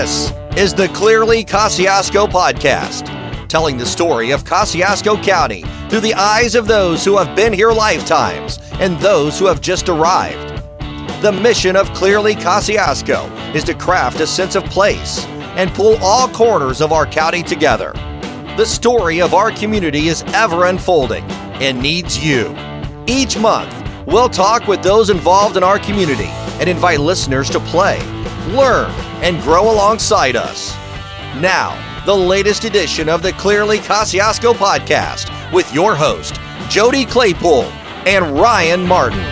This is the Clearly Kosciusko podcast, telling the story of Kosciusko County through the eyes of those who have been here lifetimes and those who have just arrived. The mission of Clearly Kosciusko is to craft a sense of place and pull all corners of our county together. The story of our community is ever unfolding and needs you. Each month, we'll talk with those involved in our community and invite listeners to play, learn, and grow alongside us. Now, the latest edition of the Clearly Kosciusko podcast with your host, Jody Claypool and Ryan Martin.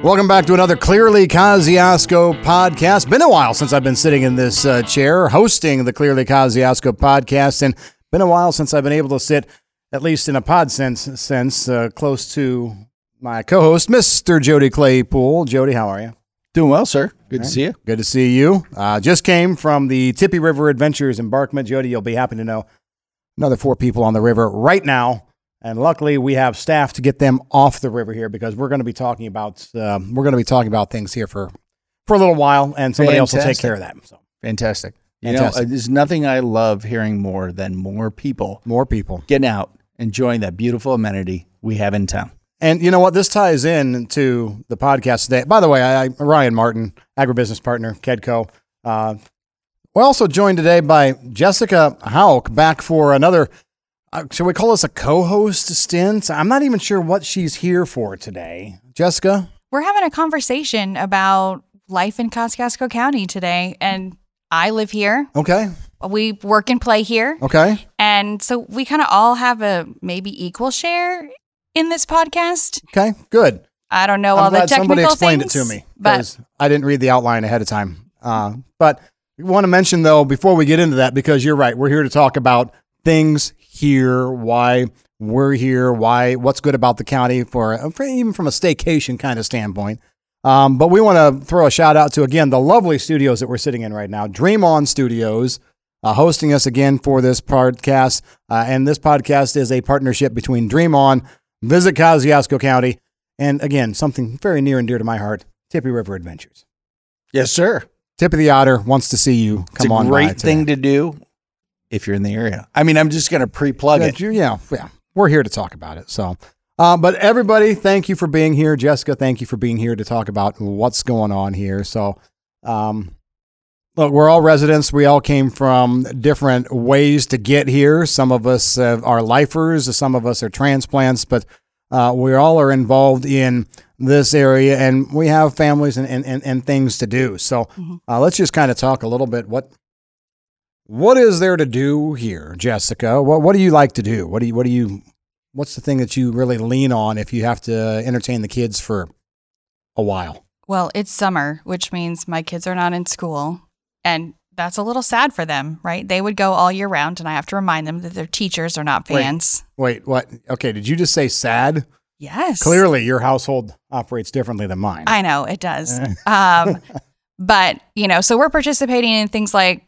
Welcome back to another Clearly Kosciusko podcast. Been a while since I've been sitting in this uh, chair hosting the Clearly Kosciusko podcast, and been a while since I've been able to sit, at least in a pod sense, sense uh, close to my co-host, Mr. Jody Claypool. Jody, how are you? Doing well, sir. Good to see you. Good to see you. Uh, just came from the Tippy River Adventures embarkment. Jody, you'll be happy to know another four people on the river right now. And luckily, we have staff to get them off the river here because we're going to be talking about um, we're going to be talking about things here for for a little while, and somebody else will take care of that. So Fantastic. You Fantastic. know, uh, there's nothing I love hearing more than more people more people, getting out, enjoying that beautiful amenity we have in town. and you know what? This ties in to the podcast today. By the way, I, I Ryan Martin, agribusiness partner, Kedco. Uh, we're also joined today by Jessica Hauck, back for another. Uh, should we call this a co-host stint? I'm not even sure what she's here for today. Jessica, We're having a conversation about life in Kosciusko County today, and I live here. okay, We work and play here, okay. and so we kind of all have a maybe equal share in this podcast. Okay, good. I don't know I'm all the technical somebody explained things, it to me but because I didn't read the outline ahead of time. Uh, but we want to mention though before we get into that because you're right, we're here to talk about things here, why we're here, why what's good about the county for, for even from a staycation kind of standpoint. Um, but we want to throw a shout out to again the lovely studios that we're sitting in right now, Dream On Studios. Uh, hosting us again for this podcast. Uh, and this podcast is a partnership between Dream On, Visit Kosciusko County, and again, something very near and dear to my heart, Tippy River Adventures. Yes, sir. Tip of the Otter wants to see you. It's Come a on great thing to do if you're in the area. I mean, I'm just going to pre-plug Yeah, it. yeah, yeah. We're here to talk about it. So, uh, but everybody, thank you for being here. Jessica, thank you for being here to talk about what's going on here. So, um, look, we're all residents. We all came from different ways to get here. Some of us uh, are lifers, some of us are transplants, but uh, we all are involved in this area and we have families and, and, and, and things to do. So Mhm. uh, let's just kind of talk a little bit. What what is there to do here, Jessica? What what do you like to do? What do you what do you what's the thing that you really lean on if you have to entertain the kids for a while? well, it's summer, which means my kids are not in school, and that's a little sad for them, right? They would go all year round, and I have to remind them that their teachers are not Wait. fans. Wait, what? Okay, did you just say sad? Yes, Clearly, your household operates differently than mine. I know it does. um, but you know, so we're participating in things like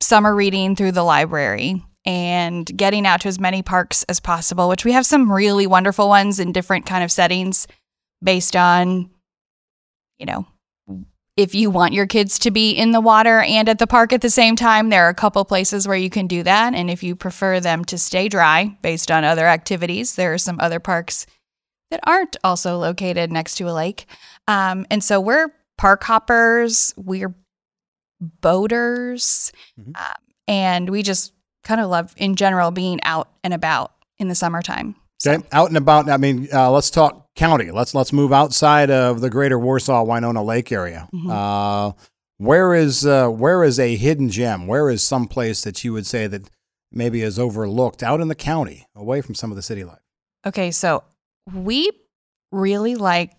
summer reading through the library and getting out to as many parks as possible, which we have some really wonderful ones in different kind of settings based on, you know, if you want your kids to be in the water and at the park at the same time, there are a couple places where you can do that. And if you prefer them to stay dry based on other activities, there are some other parks that aren't also located next to a lake. Um, and so we're park hoppers, we're boaters, Mhm. um, and we just kind of love, in general, being out and about in the summertime. Okay, out and about. I mean, uh, let's talk county. Let's let's move outside of the greater Warsaw Winona Lake area. Mhm. Uh, where is uh, where is a hidden gem? Where is some place that you would say that maybe is overlooked out in the county, away from some of the city life? Okay, so we really like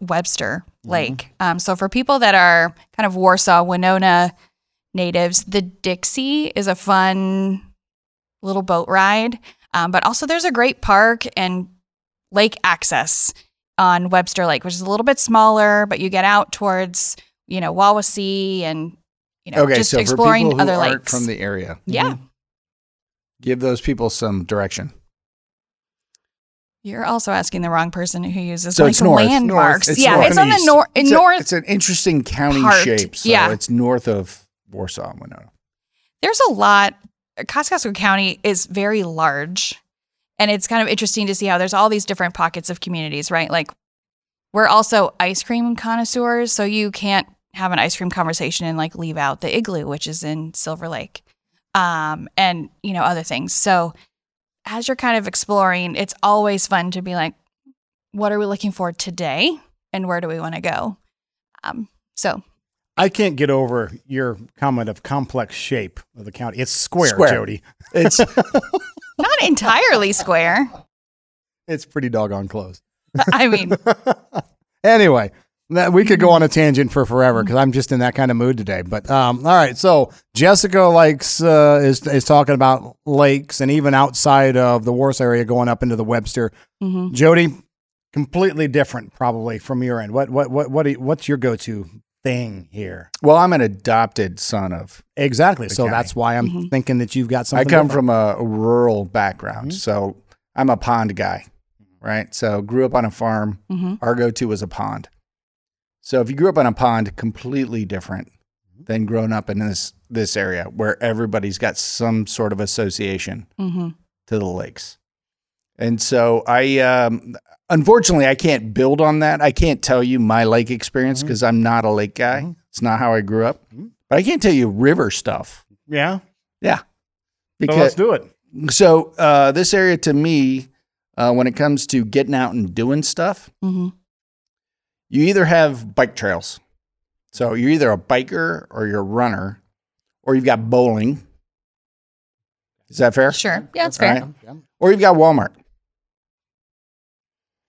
Webster Lake. Um, so for people that are kind of Warsaw, Winona natives, the Dixie is a fun little boat ride. Um, but also, there's a great park and lake access on Webster Lake, which is a little bit smaller, but you get out towards, you know, Wawasee and, you know, okay, just so exploring for people who other lakes. from the area, yeah. give those people some direction. You're also asking the wrong person who uses So like it's north. landmarks. It's yeah, north it's on the nor- It's a- north. it's an interesting county part. shape. So Yeah. it's north of Warsaw Winona. there's a lot. Kosciusko County is very large, and it's kind of interesting to see how there's all these different pockets of communities, right? Like we're also ice cream connoisseurs, so you can't have an ice cream conversation and like leave out the igloo, which is in Silver Lake, um, and you know other things. So as you're kind of exploring, it's always fun to be like, what are we looking for today, and where do we want to go? Um, so I can't get over your comment of complex shape of the county. It's square, Square. Jody. It's not entirely square. It's pretty doggone close. I mean, anyway, that, we could go on a tangent for forever because I'm just in that kind of mood today. But um, all right, so Jessica likes uh, is is talking about lakes and even outside of the Warsaw area, going up into the Webster. mhm. Jody, completely different probably from your end. What what what what you- what's your go to thing here? well, I'm an adopted son of. Exactly. So Okay. that's why I'm Mhm. thinking that you've got something. I come different. from a rural background, Mhm. so I'm a pond guy, right? So grew up on a farm. Mhm. Our go-to was a pond. So if you grew up on a pond, completely different than growing up in this this area where everybody's got some sort of association Mhm. to the lakes. And so I, um, unfortunately, I can't build on that. I can't tell you my lake experience because I'm not a lake guy. Mhm. It's not how I grew up. Mhm. But I can't tell you river stuff. yeah. Yeah. So let's do it. so uh, this area to me, uh, when it comes to getting out and doing stuff, Mhm. you either have bike trails. So you're either a biker or you're a runner, or you've got bowling. Is that fair? Sure. Yeah, it's All fair. right. Or you've got Walmart.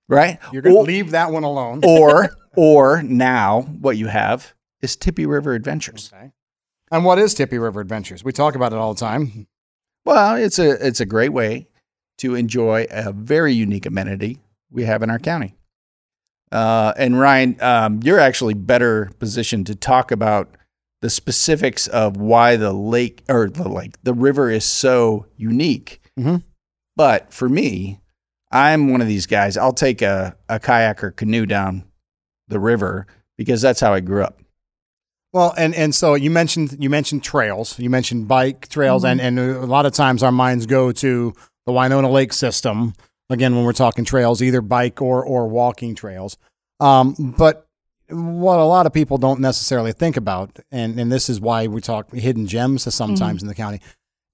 Right? You're going to leave that one alone. or or now what you have is Tippy River Adventures. Okay. And what is Tippy River Adventures? We talk about it all the time. Well, it's a it's a great way to enjoy a very unique amenity we have in our county. Uh, and Ryan, um, you're actually better positioned to talk about the specifics of why the lake or the lake, the river is so unique. Mhm. But for me, I'm one of these guys. I'll take a, a kayak or canoe down the river because that's how I grew up. Well, and and so you mentioned you mentioned trails, you mentioned bike trails, and and a lot of times our minds go to the Winona Lake system again when we're talking trails, either bike or or walking trails. Um, but what a lot of people don't necessarily think about, and and this is why we talk hidden gems sometimes in the county,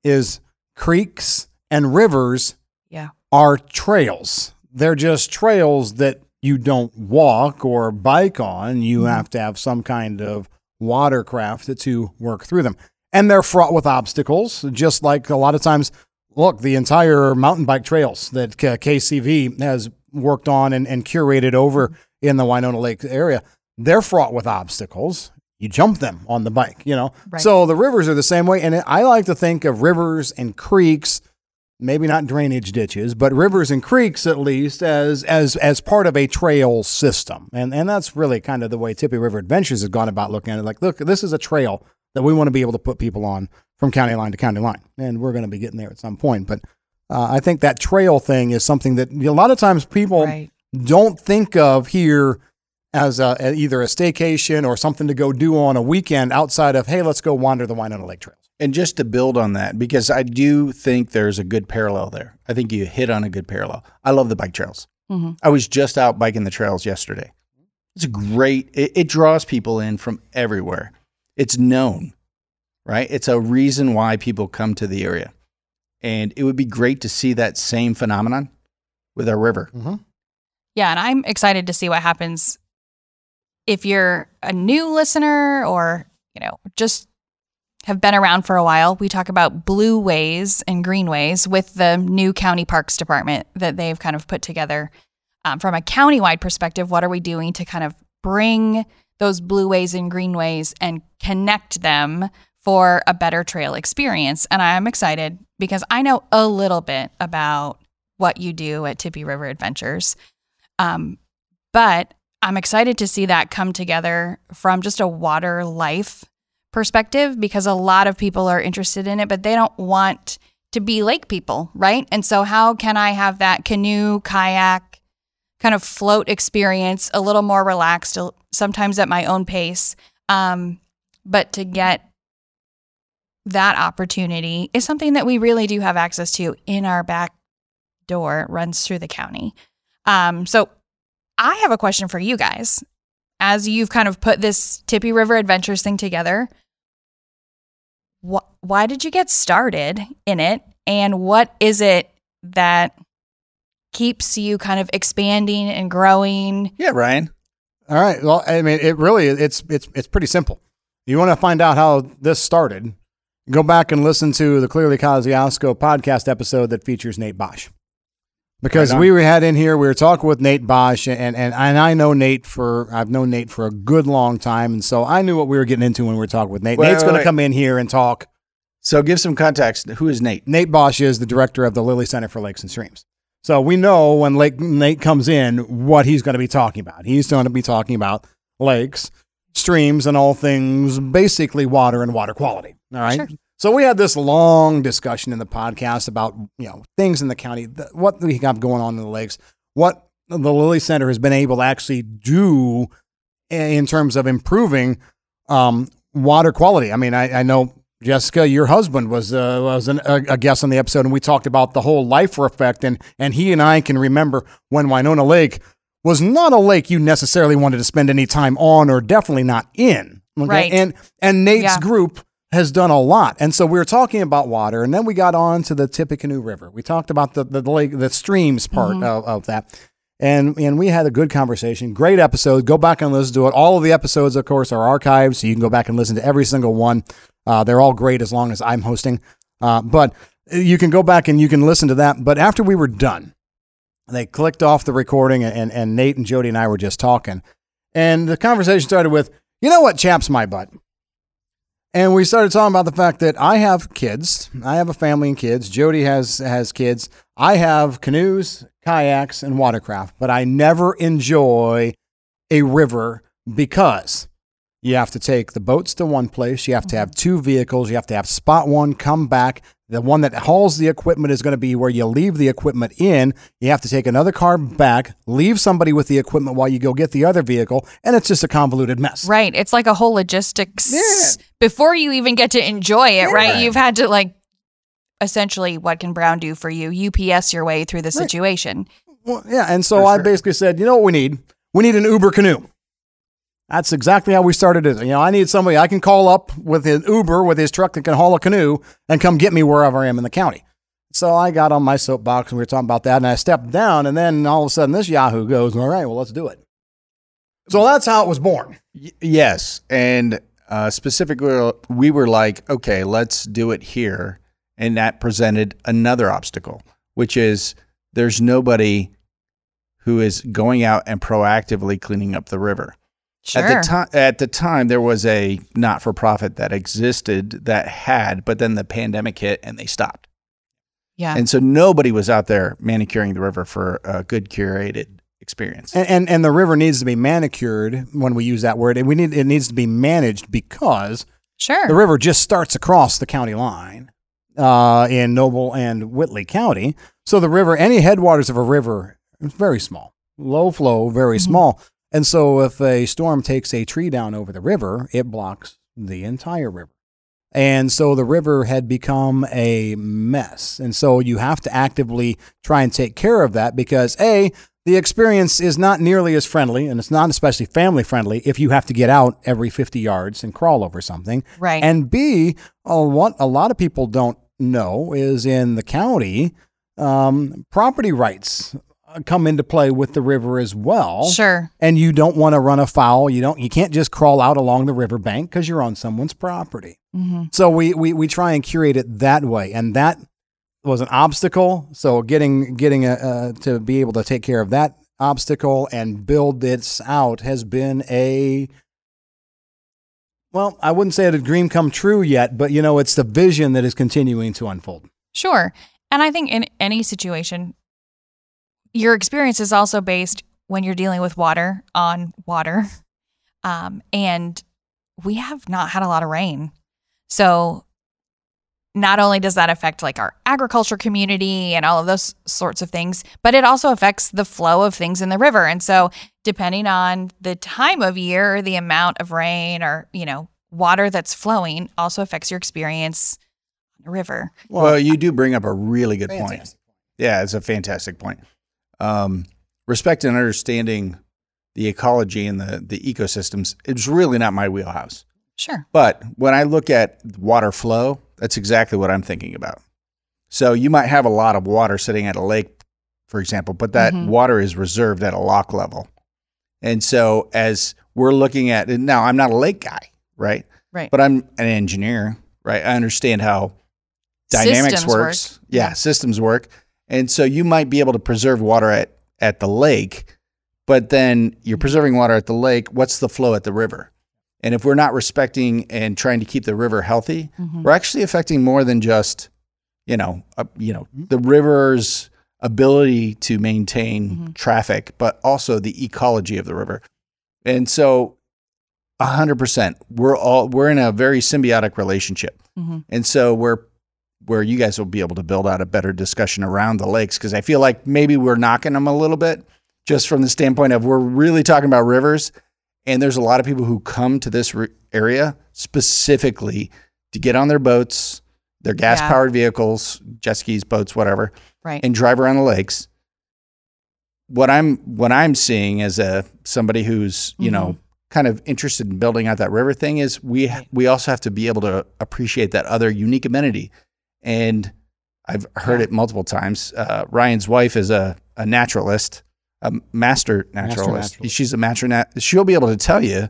is creeks and rivers Yeah. Are trails. They're just trails that you don't walk or bike on. You Mhm. have to have some kind of watercraft to work through them. And they're fraught with obstacles, just like a lot of times. Look, the entire mountain bike trails that KCV has worked on and, and curated over in the Winona Lake area, they're fraught with obstacles. You jump them on the bike, you know? Right. So the rivers are the same way. And I like to think of rivers and creeks maybe not drainage ditches, but rivers and creeks at least as as as part of a trail system. And and that's really kind of the way Tippy River Adventures has gone about looking at it. Like, look, this is a trail that we want to be able to put people on from county line to county line, and we're going to be getting there at some point. But uh, I think that trail thing is something that a lot of times people Right. don't think of here as a, either a staycation or something to go do on a weekend outside of hey, let's go wander the Winona Lake trails. And just to build on that, because I do think there's a good parallel there. I think you hit on a good parallel. I love the bike trails. Mhm. I was just out biking the trails yesterday. It's a great, it, it draws people in from everywhere. It's known, right? It's a reason why people come to the area. And it would be great to see that same phenomenon with our river. Yeah, and I'm excited to see what happens if you're a new listener or, you know, just have been around for a while. We talk about blue ways and greenways with the new county parks department that they've kind of put together. Um, from a countywide perspective, what are we doing to kind of bring those blue ways and greenways and connect them for a better trail experience? And I'm excited because I know a little bit about what you do at Tippy River Adventures. Um, but I'm excited to see that come together from just a water life perspective because a lot of people are interested in it, but they don't want to be lake people, right? And so, how can I have that canoe, kayak, kind of float experience a little more relaxed, sometimes at my own pace? Um, but to get that opportunity is something that we really do have access to in our back door, runs through the county. Um, so, I have a question for you guys. As you've kind of put this Tippy River Adventures thing together, wh- why did you get started in it? And what is it that keeps you kind of expanding and growing? Yeah, Ryan. All right. Well, I mean, it really it's it's it's pretty simple. You want to find out how this started? Go back and listen to the Clearly Kosciusko podcast episode that features Nate Bosch. Because we were had in here, we were talking with Nate Bosch, and, and and I know Nate for I've known Nate for a good long time, and so I knew what we were getting into when we were talking with Nate. Wait, Nate's going to come in here and talk. So give some context. Who is Nate? Nate Bosch is the director of the Lilly Center for Lakes and Streams. So we know when Lake Nate comes in what he's going to be talking about. He's going to be talking about lakes, streams, and all things basically water and water quality. All right. Sure. So we had this long discussion in the podcast about you know things in the county, what we have going on in the lakes, what the Lilly Center has been able to actually do in terms of improving um, water quality. I mean, I, I know Jessica, your husband was uh, was an, a, a guest on the episode, and we talked about the whole lifer effect, and and he and I can remember when Winona Lake was not a lake you necessarily wanted to spend any time on, or definitely not in. Okay? Right. And and Nate's Yeah. group has done a lot, and so we were talking about water, and then we got on to the Tippecanoe River. We talked about the the lake, the streams part of, of that. And, and we had a good conversation. Great episode. Go back and listen to it. All of the episodes, of course, are archived, so you can go back and listen to every single one. Uh, they're all great as long as I'm hosting. Uh, but you can go back and you can listen to that. But after we were done, they clicked off the recording, and, and Nate and Jody and I were just talking. And the conversation started with, you know what chaps my butt? And we started talking about the fact that I have kids. I have a family and kids. Jody has has kids. I have canoes, kayaks, and watercraft, but I never enjoy a river because you have to take the boats to one place. You have to have mm-hmm. two vehicles. You have to have spot one, come back. The one that hauls the equipment is going to be where you leave the equipment in. You have to take another car back, leave somebody with the equipment while you go get the other vehicle, and it's just a convoluted mess. Right. It's like a whole logistics Yeah. before you even get to enjoy it, right? You've had to like essentially what can Brown do for you? UPS your way through the situation. Well, yeah, and so For I sure. basically said, you know what we need? We need an Uber canoe. That's exactly how we started it. You know, I need somebody I can call up with an Uber with his truck that can haul a canoe and come get me wherever I am in the county. So I got on my soapbox and we were talking about that, and I stepped down, and then all of a sudden this Yahoo goes, "All right, well let's do it." So that's how it was born. Y- yes, and uh, specifically, we were like, okay, let's do it here, and that presented another obstacle, which is there's nobody who is going out and proactively cleaning up the river. Sure. At the time, at the time, there was a not-for-profit that existed that had, but then the pandemic hit and they stopped, yeah. and so nobody was out there manicuring the river for a good curated experience. And, and and the river needs to be manicured when we use that word, and we need it needs to be managed because sure. The river just starts across the county line uh, in Noble and Whitley County. So the river, any headwaters of a river, is very small, low flow, very Mhm. small. And so if a storm takes a tree down over the river, it blocks the entire river. And so the river had become a mess. And so you have to actively try and take care of that because A, the experience is not nearly as friendly and it's not especially family friendly if you have to get out every 50 yards and crawl over something. right. And B, uh, what a lot of people don't know is in the county, um, property rights come into play with the river as well. sure. And you don't want to run afoul. You don't. You can't just crawl out along the riverbank because you're on someone's property. hmm So we, we we try and curate it that way, and that was an obstacle. So getting getting a, uh, to be able to take care of that obstacle and build this out has been a well, I wouldn't say it a dream come true yet, but you know, it's the vision that is continuing to unfold. Sure. And I think in any situation, your experience is also based when you're dealing with water on water. Um, and we have not had a lot of rain. So not only does that affect like our agriculture community and all of those sorts of things, but it also affects the flow of things in the river. And so, depending on the time of year, the amount of rain or, you know, water that's flowing also affects your experience on the river. Well, you do bring up a really good point. Yeah, it's a fantastic point. Um, respect and understanding the ecology and the, the ecosystems is really not my wheelhouse. Sure. But when I look at water flow, that's exactly what I'm thinking about. So you might have a lot of water sitting at a lake, for example, but that Mhm. water is reserved at a lock level. And so as we're looking at and now, I'm not a lake guy, right? Right. But I'm an engineer, right? I understand how dynamics Systems work. works. Yeah, Yeah. systems work. And so you might be able to preserve water at, at the lake, but then you're preserving water at the lake. What's the flow at the river? And if we're not respecting and trying to keep the river healthy, Mhm. we're actually affecting more than just, you know, uh, you know, the river's ability to maintain Mhm. traffic, but also the ecology of the river. And so, a hundred percent, we're all we're in a very symbiotic relationship. Mhm. And so we're where you guys will be able to build out a better discussion around the lakes because I feel like maybe we're knocking them a little bit just from the standpoint of we're really talking about rivers and there's a lot of people who come to this area specifically to get on their boats, their gas powered vehicles, jet skis, boats, whatever, Right. and drive around the lakes. What I'm what I'm seeing as a somebody who's you know mm-hmm. kind of interested in building out that river thing is we we also have to be able to appreciate that other unique amenity, and I've heard it multiple times. Uh, Ryan's wife is a a naturalist, a master naturalist. naturalist. She's a master nat. She'll be able to tell you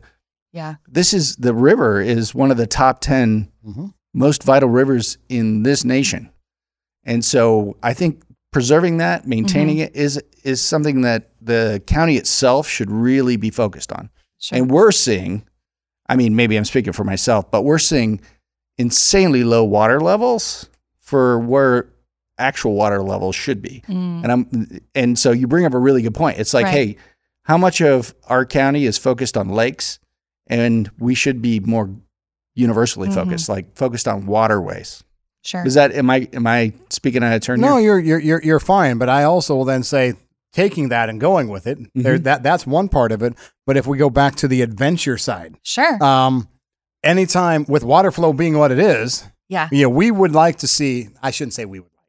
Yeah. this is the river is one of the top 10 Mhm. most vital rivers in this nation. And so I think preserving that, maintaining it is is something that the county itself should really be focused on. Sure. And we're seeing, I mean, maybe I'm speaking for myself, but we're seeing insanely low water levels for where actual water levels should be. Mm. And I'm and so you bring up a really good point. It's like, Right. hey, how much of our county is focused on lakes and we should be more universally Mhm. focused, like focused on waterways. Sure. Is that am I am I speaking out of turn No, here? you're you're you're you're fine. But I also will then say taking that and going with it. There, Mhm. that that's one part of it. But if we go back to the adventure side, Sure. um, anytime with water flow being what it is, yeah. you know, we would like to see. I shouldn't say we would like.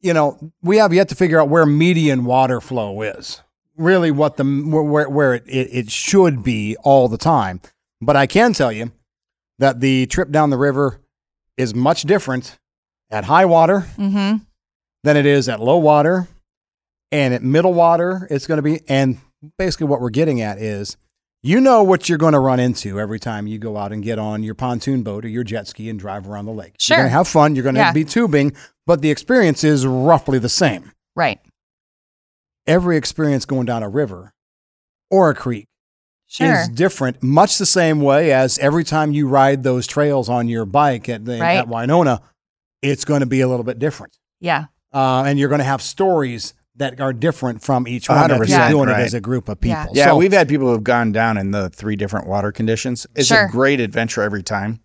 You know, we have yet to figure out where median water flow is. Really, what the where where it, it, it should be all the time. But I can tell you that the trip down the river is much different at high water Mm-hmm. than it is at low water. And at middle water, it's going to be. And basically, what we're getting at is you know what you're going to run into every time you go out and get on your pontoon boat or your jet ski and drive around the lake. Sure. You're going to have fun. You're going to Yeah. be tubing, but the experience is roughly the same. Right. Every experience going down a river or a creek Sure. is different, much the same way as every time you ride those trails on your bike at, the, Right. at Winona, it's going to be a little bit different. yeah. uh, and you're going to have stories that are different from each one. If 100%, you're doing right. it as a group of people. Yeah. Yeah, So- we've had people who've gone down in the three different water conditions. It's Sure. a great adventure every time,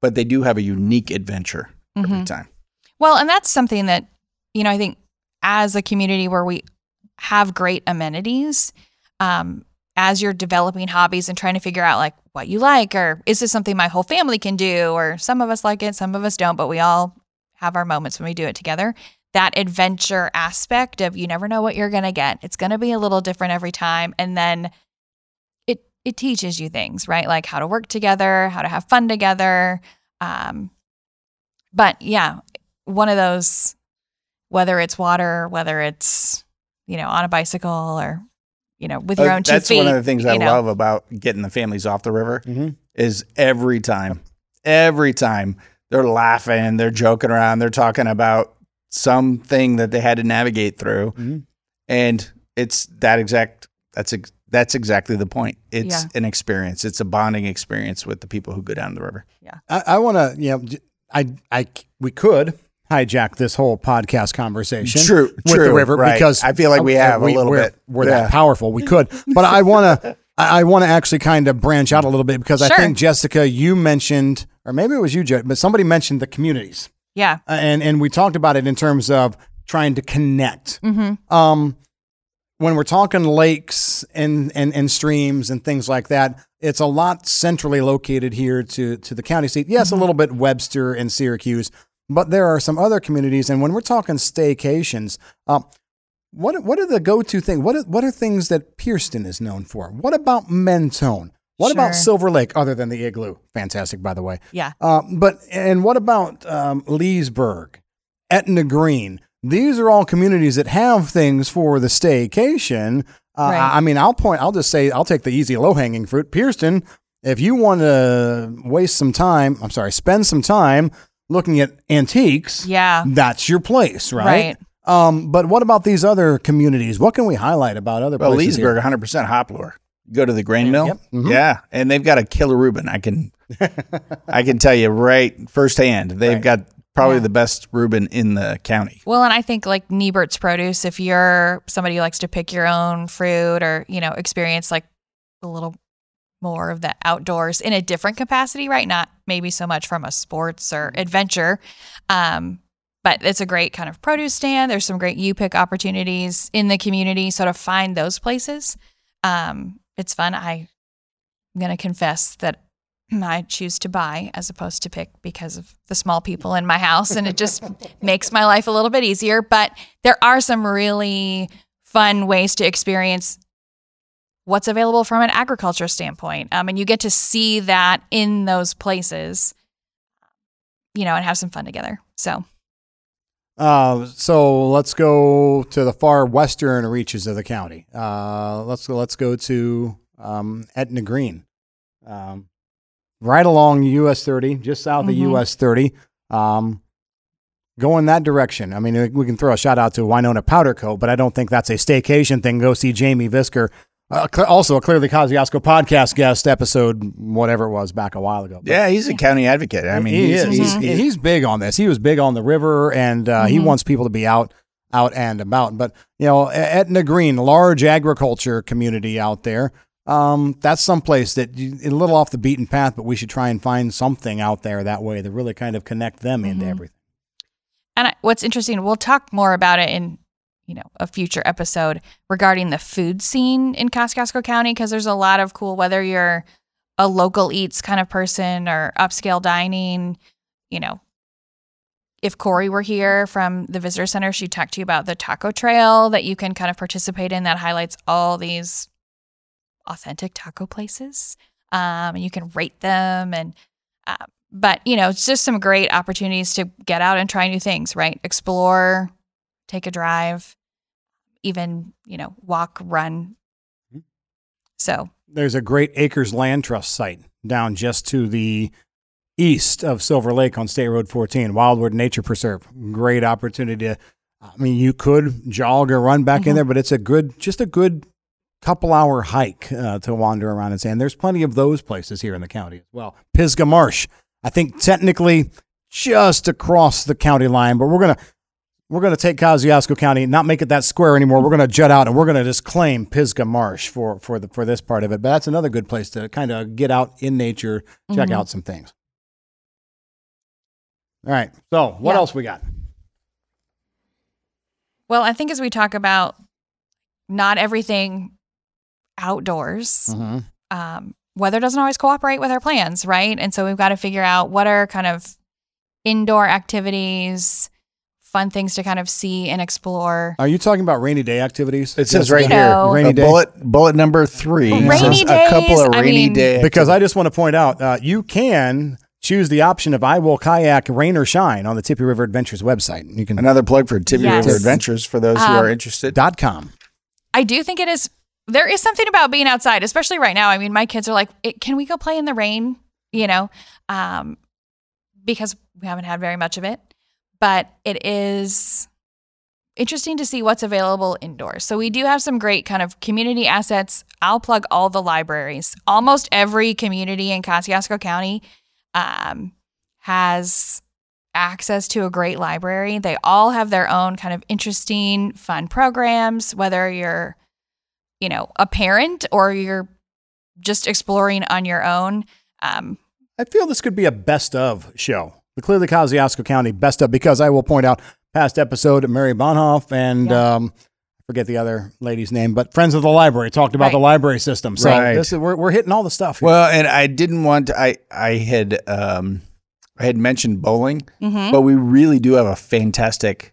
but they do have a unique adventure every Mhm. time. Well, and that's something that, you know, I think as a community where we have great amenities, um, as you're developing hobbies and trying to figure out like what you like, or is this something my whole family can do, or some of us like it, some of us don't, but we all have our moments when we do it together. That adventure aspect of you never know what you're going to get. It's going to be a little different every time. And then it, it teaches you things, right? Like how to work together, how to have fun together. Um, but yeah, one of those, whether it's water, whether it's, you know, on a bicycle or, you know, with your Uh, own two That's feet. one of the things I know. love about getting the families off the river Mhm. is every time, every time they're laughing, they're joking around, they're talking about something that they had to navigate through, Mhm. and it's that exact. That's ex- that's exactly the point. It's Yeah. an experience. It's a bonding experience with the people who go down the river. I, I want to, you know, I, I, we could hijack this whole podcast conversation. True, with the river right. because I feel like we have a little we're, bit. We're Yeah. that powerful. We could, but I want to. I I want to actually kind of branch out a little bit because I think Jessica, you mentioned, or maybe it was you, Jed, but somebody mentioned the communities. Yeah. Uh, and and we talked about it in terms of trying to connect. Mm-hmm. Um, when we're talking lakes and, and and streams and things like that, it's a lot centrally located here to to the county seat. Yes, a little bit Webster and Syracuse, but there are some other communities. And when we're talking staycations, um, what what are the go to things? What are, what are things that Pierceton is known for? What about Mentone? What about Silver Lake, other than the igloo? Fantastic, by the way. Yeah. Uh, but and what about um, Leesburg, Etna Green? These are all communities that have things for the staycation. Uh, Right. I I mean, I'll point. I'll just say I'll take the easy, low hanging fruit. Pierceton, if you want to waste some time, I'm sorry, spend some time looking at antiques. Yeah. That's your place, right? Right. Um, but what about these other communities? What can we highlight about other Well, places? here? Leesburg, 100% Hopler. Go to the grain mill. Yep. Mhm. Yeah, and they've got a killer Reuben. I can, I can tell you right firsthand. They've Right. got probably Yeah. the best Reuben in the county. Well, and I think like Niebert's produce, if you're somebody who likes to pick your own fruit or, you know, experience like a little more of the outdoors in a different capacity, right? Not maybe so much from a sports or adventure. Um, but it's a great kind of produce stand. There's some great you pick opportunities in the community. So to find those places, um, it's fun. I'm going to confess that I choose to buy as opposed to pick because of the small people in my house. And it just makes my life a little bit easier. But there are some really fun ways to experience what's available from an agriculture standpoint. Um, and you get to see that in those places, you know, and have some fun together. So, Uh, so let's go to the far western reaches of the county. Uh, let's go. Let's go to um, Etna Green, um, right along US 30, just south Mhm. of US 30. Um, go in that direction. I mean, we can throw a shout out to Winona Powder Coat, but I don't think that's a staycation thing. Go see Jamie Visker. Uh, also, a clearly Kosciusko podcast guest episode, whatever it was, back a while ago. But- Yeah, he's a county advocate. I mean, he he's, is. He's, He's, he's big on this. He was big on the river, and uh, he Mhm. wants people to be out, out and about. But you know, Etna Green, large agriculture community out there. Um, that's someplace that you, a little off the beaten path, but we should try and find something out there that way to really kind of connect them into Mhm. everything. and I, what's interesting, we'll talk more about it in, you know, a future episode regarding the food scene in Kosciusko County because there's a lot of cool, whether you're a local eats kind of person or upscale dining, you know. If Corey were here from the visitor center, she'd talk to you about the taco trail that you can kind of participate in that highlights all these authentic taco places. Um, and you can rate them and uh, but you know it's just some great opportunities to get out and try new things right explore take a drive even you know walk run so There's a great Acres Land Trust site down just to the east of Silver Lake on State Road 14, Wildwood Nature Preserve. Great opportunity to, I mean, you could jog or run back in Mhm. there, but it's a good, just a good couple hour hike uh, to wander around and say. And there's plenty of those places here in the county as well. Pisgah Marsh, I think technically just across the county line, but we're going to, we're going to take Kosciusko County, not make it that square anymore. We're going to jut out and we're going to just claim Pisgah Marsh for for the for this part of it. But that's another good place to kind of get out in nature, check Mhm. out some things. All right. So what Yeah. else we got? well i think as we talk about not everything outdoors Mm-hmm. um, weather doesn't always cooperate with our plans right and so we've got to figure out what are kind of indoor activities fun things to kind of see and explore Are you talking about rainy day activities? it says right You here, know. Rainy day. bullet bullet number three. Rainy says a couple days, of I rainy mean- day Because I just want to point out, uh, you can choose the option of I will kayak rain or shine on the Tippy River Adventures website. You can Another plug for Tippy Yes. River Adventures for those who Um, are interested. dot com. I do think it is. There is something about being outside, especially right now. I mean, my kids are like, "Eh, "Can we go play in the rain?" You know, um, because we haven't had very much of it. But it is interesting to see what's available indoors. So we do have some great kind of community assets. I'll plug all the libraries. Almost every community in Kosciusko County um, has access to a great library. They all have their own kind of interesting, fun programs, whether you're, you know, a parent or you're just exploring on your own. Um, I feel this could be a best of show. The clearly Kosciusko County best of because I will point out past episode Mary Bonhoff and Yeah. um, forget the other lady's name, but Friends of the Library talked about Right. the library system. So Right. this is we're, we're hitting all the stuff. Here. Well, and I didn't want to, I I had um I had mentioned bowling, Mm-hmm. but we really do have a fantastic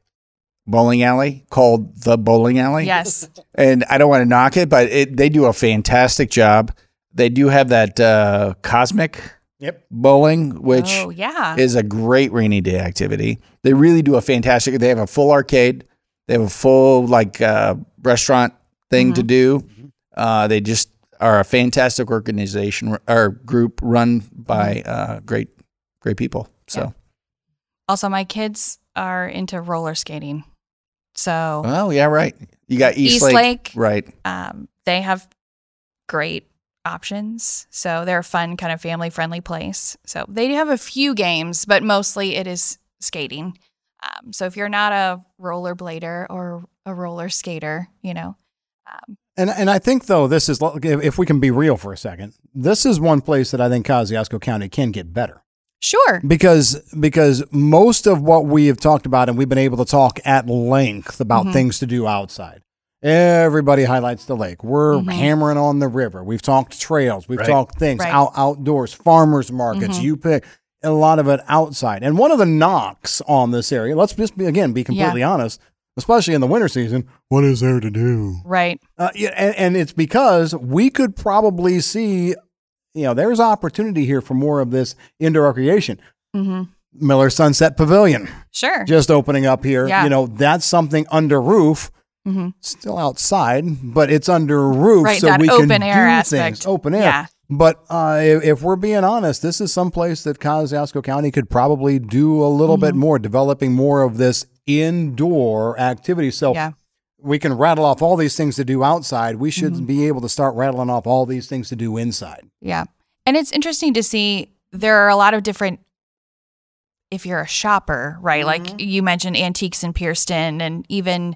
bowling alley called the bowling alley. Yes. And I don't want to knock it, but it, they do a fantastic job. They do have that uh, cosmic yep. bowling, which oh yeah. is a great rainy day activity. They really do a fantastic. They have a full arcade. They have a full like uh, restaurant thing to do. Uh, they just are a fantastic organization or group run by uh, great great people. So Yeah. also, my kids are into roller skating, so oh yeah, right. You got East, East Lake, Lake. right? um, they have great options. So they're a fun, kind of family friendly place. So they do have a few games, but mostly it is skating. Um, so if you're not a rollerblader or a roller skater, you know, um, And and I think though this is if we can be real for a second, this is one place that I think Kosciusko County can get better. sure. because because most of what we have talked about and we've been able to talk at length about Mhm. things to do outside everybody highlights the lake we're Mhm. hammering on the river we've talked trails we've Right. talked things Right. out outdoors farmers markets Mhm. you pick a lot of it outside and one of the knocks on this area let's just be again be completely honest especially in the winter season what is there to do Right. uh, yeah, and, and it's because we could probably see, you know, there's opportunity here for more of this indoor recreation. Mm-hmm. Miller Sunset Pavilion Sure. just opening up here. Yeah. You know, that's something under roof, hmm still outside, but it's under a roof, Right. so that we open can air do aspect. things open air. Yeah. But uh, if, if we're being honest, this is some place that Kosciusko County could probably do a little bit Mm-hmm. more, developing more of this indoor activity. So Yeah. we can rattle off all these things to do outside. We should Mm-hmm. be able to start rattling off all these things to do inside. Yeah. And it's interesting to see there are a lot of different if you're a shopper, right? Like you mentioned antiques in Pierceton and even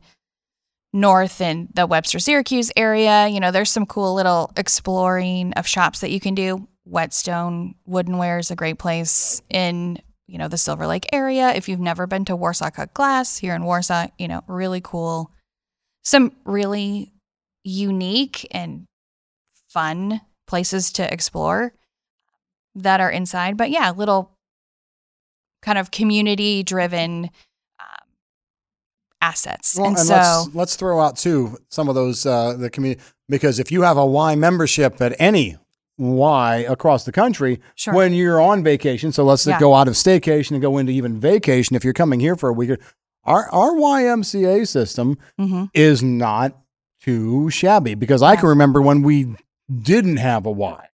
north in the Webster Syracuse area, you know, there's some cool little exploring of shops that you can do. Whetstone Woodenware is a great place in, you know, the Silver Lake area. If you've never been to Warsaw Cut Glass here in Warsaw, you know, really cool. Some really unique and fun places to explore that are inside. But yeah, little kind of community driven assets. Well, and, and so, let's let's throw out too some of those uh, the community because if you have a Y membership at any Y across the country, Sure. when you're on vacation, so let's Yeah. go out of staycation and go into even vacation. If you're coming here for a week, our our YMCA system Mhm. is not too shabby because I can remember when we didn't have a Y.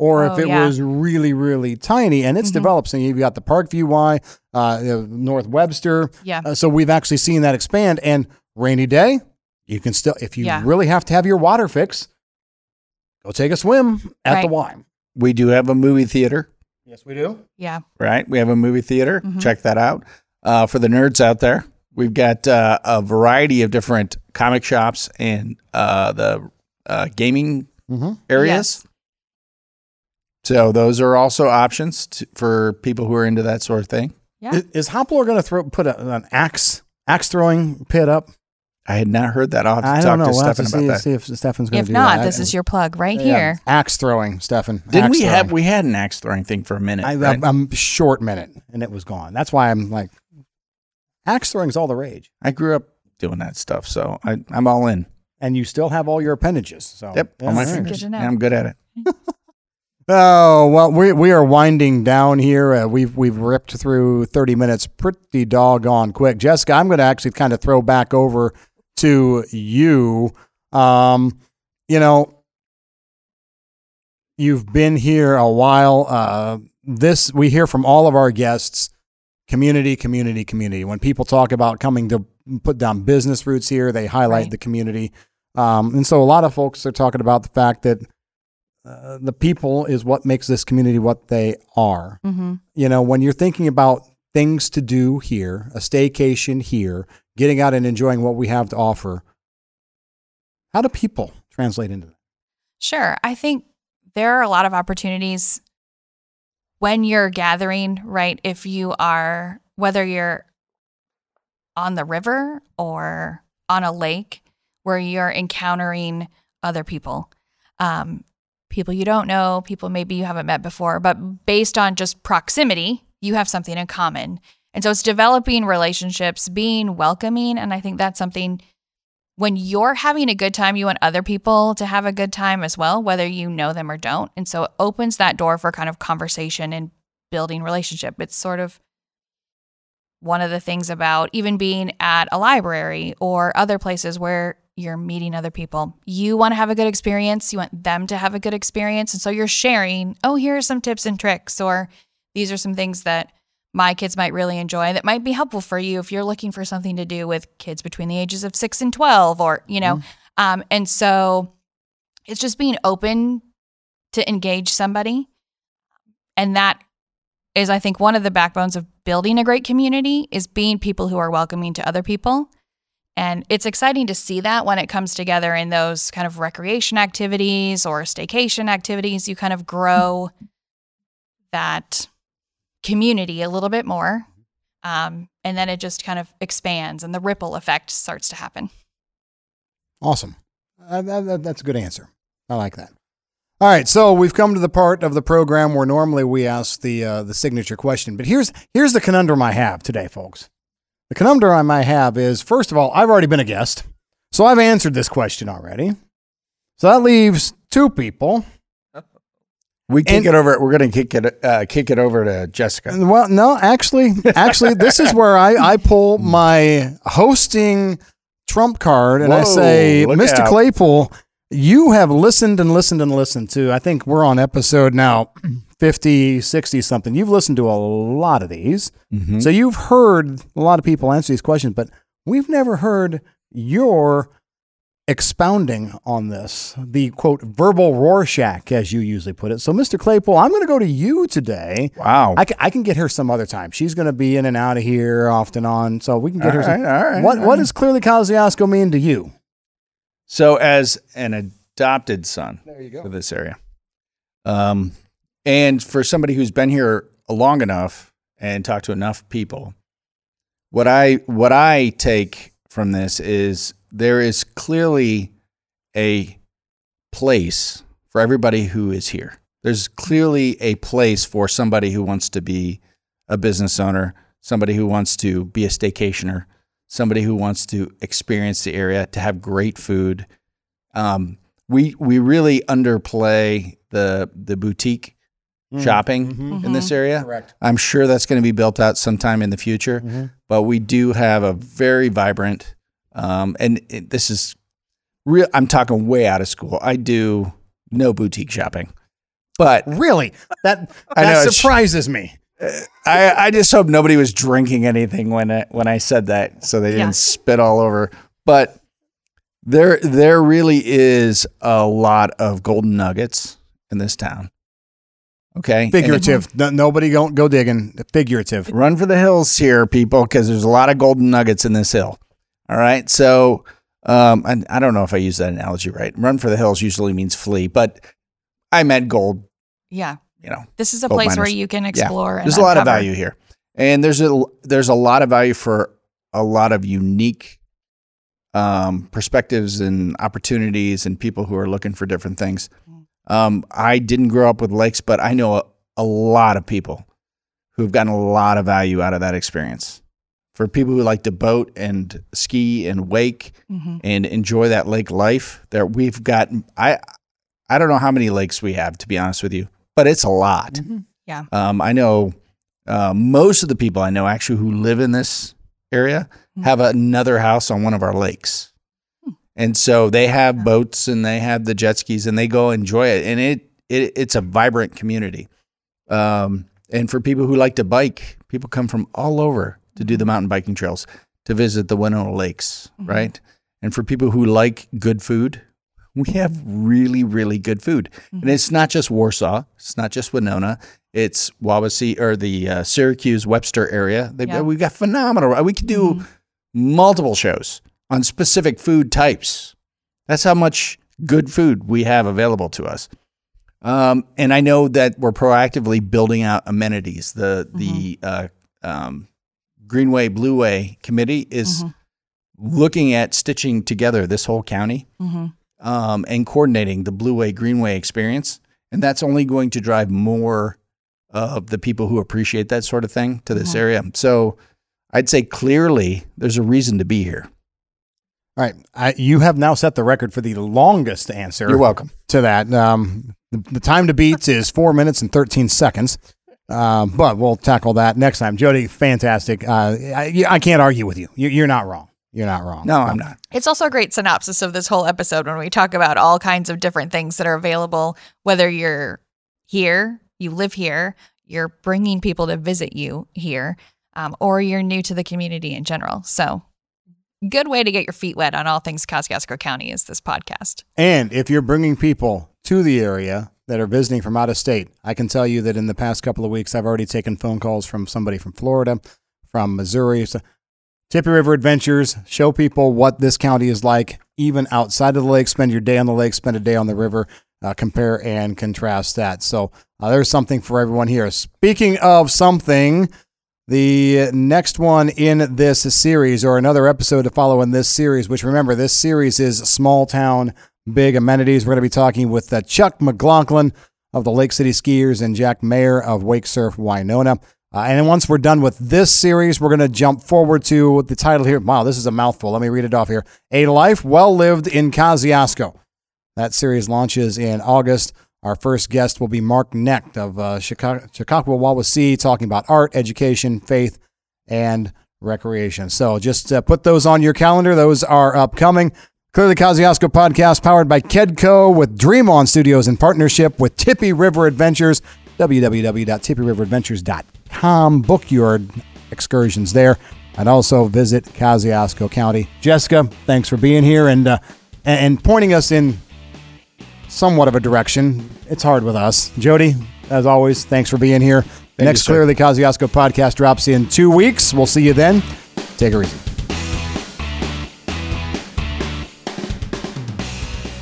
Or if Oh, it yeah. was really, really tiny, and it's Mhm. developed. So you've got the Parkview Y, uh, North Webster, yeah. uh, so we've actually seen that expand. And rainy day, you can still, if you Yeah. really have to have your water fix, go take a swim at the Y. We do have a movie theater, Yes, we do. Yeah. Right? We have a movie theater. Mhm. Check that out. Uh, for the nerds out there, we've got uh, a variety of different comic shops and uh, the uh, gaming Mm-hmm. areas. Yes. So those are also options to, for people who are into that sort of thing. Yeah. Is, is Hopler going to throw put a, an axe axe throwing pit up? I had not heard that. I'll have to I talk don't know. to We'll have to Stefan see, that. see if Stefan's going to do not, that. this is your plug right Yeah, here. axe throwing, Stefan. Didn't Axe we have we had an axe throwing thing for a minute? I, right? I, I'm short minute, and it was gone. That's why I'm like, axe throwing's all the rage, I grew up doing that stuff, so I, I'm all in. and you still have all your appendages. So Yep, yeah, on my fingers. Good to know. Yeah, I'm good at it. Oh well, we we are winding down here. Uh, we've we've ripped through thirty minutes pretty doggone quick. Jessica, I'm going to actually kind of throw back over to you. Um, you know, you've been here a while. Uh, this we hear from all of our guests. Community, community, community. When people talk about coming to put down business roots here, they highlight Right. the community. Um, and so a lot of folks are talking about the fact that uh, the people is what makes this community what they are. Mm-hmm. You know, when you're thinking about things to do here, a staycation here, getting out and enjoying what we have to offer, how do people translate into that? Sure. I think there are a lot of opportunities when you're gathering, right? If you are, whether you're on the river or on a lake where you're encountering other people, um, people you don't know, people maybe you haven't met before, but based on just proximity, you have something in common. And so it's developing relationships, being welcoming. And I think that's something when you're having a good time, you want other people to have a good time as well, whether you know them or don't. And so it opens that door for kind of conversation and building relationship. It's sort of one of the things about even being at a library or other places where you're meeting other people. You want to have a good experience, you want them to have a good experience. And so you're sharing, oh, here are some tips and tricks, or these are some things that my kids might really enjoy that might be helpful for you if you're looking for something to do with kids between the ages of six and 12, or, you know, mm. um, and so it's just being open to engage somebody. And that is, I think, one of the backbones of building a great community is being people who are welcoming to other people. And it's exciting to see that when it comes together in those kind of recreation activities or staycation activities. You kind of grow that community a little bit more. Um, and then it just kind of expands and the ripple effect starts to happen. Awesome. Uh, that, that's a good answer. I like that. All right, so we've come to the part of the program where normally we ask the uh, the signature question, but here's here's the conundrum I have today, folks. The conundrum I might have is first of all, I've already been a guest, so I've answered this question already. So that leaves two people we kick and, it over. We're going to kick it uh, kick it over to Jessica. Well, no, actually, actually, this is where I I pull my hosting trump card and Whoa, I say, Mr. Out. Claypool, you have listened and listened and listened to. I think we're on episode now 50, 60 something. You've listened to a lot of these, mm-hmm. so you've heard a lot of people answer these questions, but we've never heard your expounding on this, the quote, verbal Rorschach, as you usually put it. So, Mr. Claypool, I'm going to go to you today. Wow. I can, I can get her some other time. She's going to be in and out of here off and on. So, we can get all her some. all right, what, what does clearly Kosciusko mean to you? So, as an adopted son there you go. of this area, um, and for somebody who's been here long enough and talked to enough people, what I what I take from this is there is clearly a place for everybody who is here. There's clearly a place for somebody who wants to be a business owner, somebody who wants to be a staycationer, somebody who wants to experience the area, to have great food. Um, we we really underplay the the boutique mm. shopping mm-hmm. in this mm-hmm. area. Correct. I'm sure that's going to be built out sometime in the future, mm-hmm. but we do have a very vibrant um, and it, this is real. I'm talking way out of school. I do no boutique shopping, but really, that that know, surprises me. I, I just hope nobody was drinking anything when I, when I said that, so they didn't yeah. spit all over. But there there really is a lot of golden nuggets in this town. Okay, figurative. No, nobody go go digging. Figurative. Run for the hills here, people, because there's a lot of golden nuggets in this hill. All right. So, um, and I don't know if I use that analogy right. Run for the hills usually means flee, but I meant gold. Yeah. You know, this is a place miners. where you can explore. Yeah. there's a lot of value here, and there's a there's a lot of value for a lot of unique um, perspectives and opportunities and people who are looking for different things. Um, I didn't grow up with lakes, but I know a, a lot of people who've gotten a lot of value out of that experience for people who like to boat and ski and wake mm-hmm. and enjoy that lake life. There we've got I I don't know how many lakes we have to be honest with you, but it's a lot. Mm-hmm. Yeah. Um, I know uh, most of the people I know actually who live in this area mm-hmm. have another house on one of our lakes. And so they have boats and they have the jet skis and they go enjoy it and it, it it's a vibrant community. Um, and for people who like to bike, people come from all over to do the mountain biking trails, to visit the Winona Lakes, mm-hmm. right? And for people who like good food, we have really, really good food. Mm-hmm. And it's not just Warsaw, it's not just Winona, it's Wawasee or the uh, Syracuse Webster area. Yeah. We've got phenomenal. We could do mm-hmm. multiple shows on specific food types. That's how much good food we have available to us. Um, and I know that we're proactively building out amenities. The the uh, um, Greenway Blueway Committee is looking at stitching together this whole county hmm um, and coordinating the Blueway Greenway experience, and that's only going to drive more of the people who appreciate that sort of thing to this Mhm. area. So I'd say clearly there's a reason to be here. All right. I, you have now set the record for the longest answer You're welcome. to that. Um, the, the time to beat is four minutes and 13 seconds. Uh, but we'll tackle that next time. Jody, fantastic. Uh, I, I can't argue with you. you. You're not wrong. You're not wrong. No, I'm not. It's also a great synopsis of this whole episode when we talk about all kinds of different things that are available, whether you're here, you live here, you're bringing people to visit you here, um, or you're new to the community in general. So, good way to get your feet wet on all things Kosciusko County is this podcast. And if you're bringing people to the area that are visiting from out of state, I can tell you that in the past couple of weeks, I've already taken phone calls from somebody from Florida, from Missouri. So Tippy River Adventures, show people what this county is like, even outside of the lake. Spend your day on the lake, spend a day on the river, uh, compare and contrast that. So uh, there's something for everyone here. Speaking of something, the next one in this series, or another episode to follow in this series, which remember, this series is Small Town Big Amenities. We're going to be talking with uh, Chuck McLaughlin of the Lake City Skiers and Jack Mayer of Wake Surf Winona. Uh, and once we're done with this series, we're going to jump forward to the title here. Wow, this is a mouthful. Let me read it off here. A Life Well Lived in Kosciusko. That series launches in August. Our first guest will be Mark Necht of uh, Chautauqua, Chautauqua Wawasee, talking about art, education, faith, and recreation. So just uh, put those on your calendar. Those are upcoming. Clearly Kosciusko podcast powered by Kedco with Dream On Studios in partnership with Tippy River Adventures. www.tippyriveradventures.com. Book your excursions there and also visit Kosciusko County. Jessica, thanks for being here and uh, and pointing us in somewhat of a direction. It's hard with us. Jody, as always, thanks for being here. Next you. Clearly Kosciusko podcast drops in two weeks. We'll see you then. Take it easy.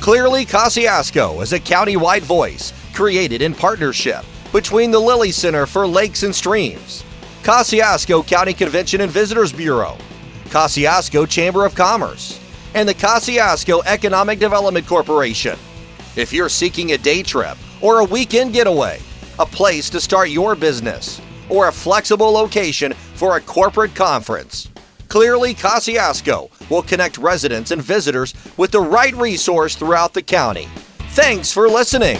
Clearly Kosciusko is a county-wide voice created in partnership between the Lilly Center for Lakes and Streams, Kosciusko County Convention and Visitors Bureau, Kosciusko Chamber of Commerce, and the Kosciusko Economic Development Corporation. If you're seeking a day trip or a weekend getaway, a place to start your business, or a flexible location for a corporate conference, Clearly Kosciusko will connect residents and visitors with the right resource throughout the county. Thanks for listening.